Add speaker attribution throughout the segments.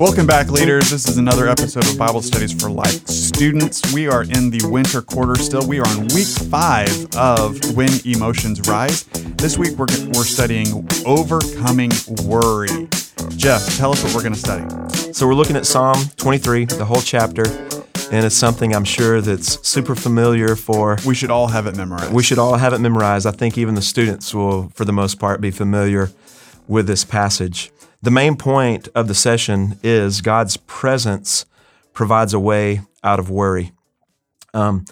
Speaker 1: Welcome back, leaders. This is another episode of Bible Studies for Life students. We are in the winter quarter still. We are on week five of When Emotions Rise. This week we're, we're studying overcoming worry. Jeff, tell us what we're going to study.
Speaker 2: So we're looking at Psalm 23, the whole chapter, and it's something I'm sure that's super familiar for.
Speaker 1: We should all have it memorized.
Speaker 2: We should all have it memorized. I think even the students will, for the most part, be familiar with this passage. The main point of the session is God's presence provides a way out of worry. Um,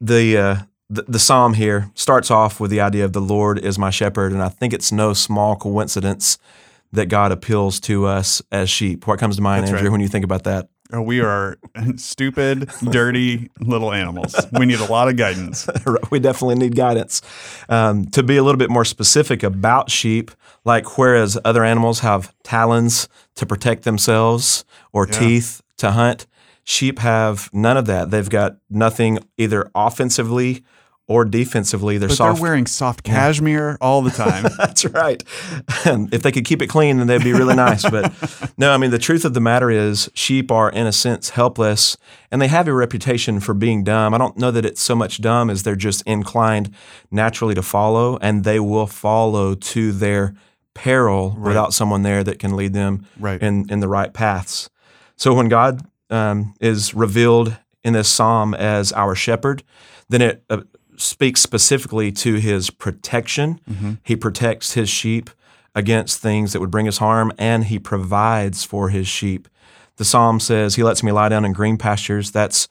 Speaker 2: the, uh, the the psalm here starts off with the idea of the Lord is my shepherd, and I think it's no small coincidence that God appeals to us as sheep. What comes to mind,
Speaker 1: That's
Speaker 2: Andrew,
Speaker 1: right.
Speaker 2: when you think about that?
Speaker 1: Oh, we are stupid, dirty little animals. We need a lot of guidance.
Speaker 2: we definitely need guidance. Um, to be a little bit more specific about sheep, like whereas other animals have talons to protect themselves or
Speaker 1: Yeah.
Speaker 2: teeth to hunt, sheep have none of that. They've got nothing either offensively or defensively. They're
Speaker 1: But
Speaker 2: soft.
Speaker 1: they're wearing soft cashmere all the time.
Speaker 2: That's right. if they could keep it clean, then they'd be really nice. But no, I mean, the truth of the matter is, sheep are, in a sense, helpless, and they have a reputation for being dumb. I don't know that it's so much dumb as they're just inclined naturally to follow, and they will follow to their peril without someone there that can lead them
Speaker 1: Right.
Speaker 2: in, in the right paths. So when God um, is revealed in this psalm as our shepherd, then it uh, speaks specifically to his protection. He protects his sheep against things that would bring us harm, and he provides for his sheep. The psalm says, He lets me lie down in green pastures. That's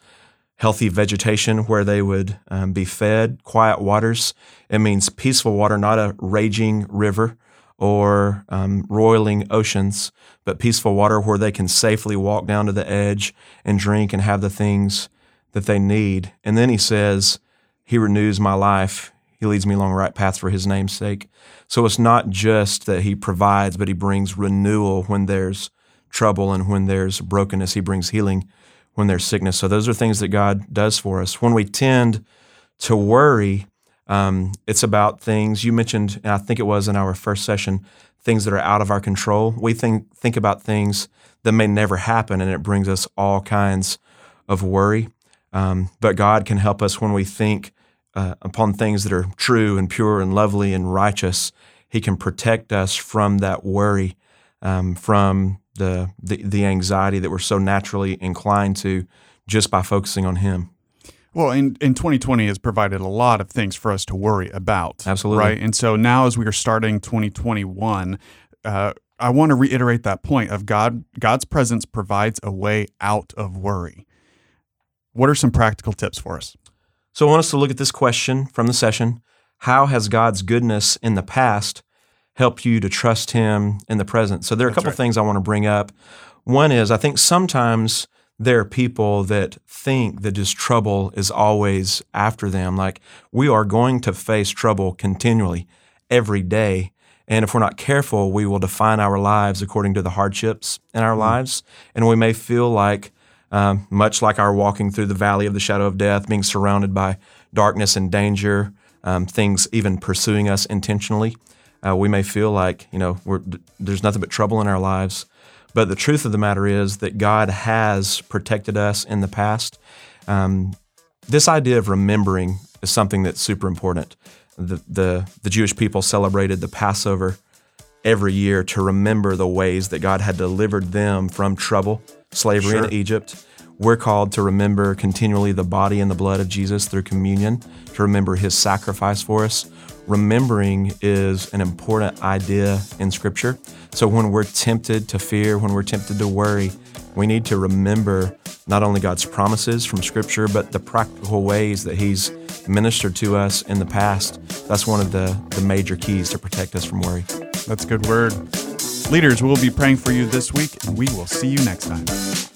Speaker 2: healthy vegetation where they would um, be fed, quiet waters. It means peaceful water, not a raging river or um, roiling oceans, but peaceful water where they can safely walk down to the edge and drink and have the things that they need. And then he says, He renews my life. He leads me along the right path for His name's sake. So it's not just that He provides, but He brings renewal when there's trouble and when there's brokenness. He brings healing when there's sickness. So those are things that God does for us. When we tend to worry, um, it's about things you mentioned. And I think it was in our first session, things that are out of our control. We think think about things that may never happen, and it brings us all kinds of worry. Um, but God can help us when we think uh, upon things that are true and pure and lovely and righteous. He can protect us from that worry, um, from the, the the anxiety that we're so naturally inclined to, just by focusing on Him.
Speaker 1: Well, in, in 2020 has provided a lot of things for us to worry about.
Speaker 2: Absolutely.
Speaker 1: Right. And so now as we are starting 2021, uh, I want to reiterate that point of God God's presence provides a way out of worry. What are some practical tips for us?
Speaker 2: So I want us to look at this question from the session. How has God's goodness in the past helped you to trust Him in the present? So there are a couple
Speaker 1: right.
Speaker 2: things I want to bring up. One is I think sometimes there are people that think that just trouble is always after them. Like we are going to face trouble continually every day. And if we're not careful, we will define our lives according to the hardships in our mm. lives. And we may feel like, um, much like our walking through the valley of the shadow of death, being surrounded by darkness and danger, um, things even pursuing us intentionally, uh, we may feel like, you know, there's nothing but trouble in our lives. But the truth of the matter is that God has protected us in the past. Um, this idea of remembering is something that's super important. The, the, the Jewish people celebrated the Passover every year to remember the ways that God had delivered them from trouble, slavery
Speaker 1: Sure.
Speaker 2: in Egypt. We're called to remember continually the body and the blood of Jesus through communion, to remember his sacrifice for us. Remembering is an important idea in Scripture. So when we're tempted to fear, when we're tempted to worry, we need to remember not only God's promises from Scripture, but the practical ways that He's ministered to us in the past. That's one of the, the major keys to protect us from worry.
Speaker 1: That's a good word. Leaders, we'll be praying for you this week, and we will see you next time.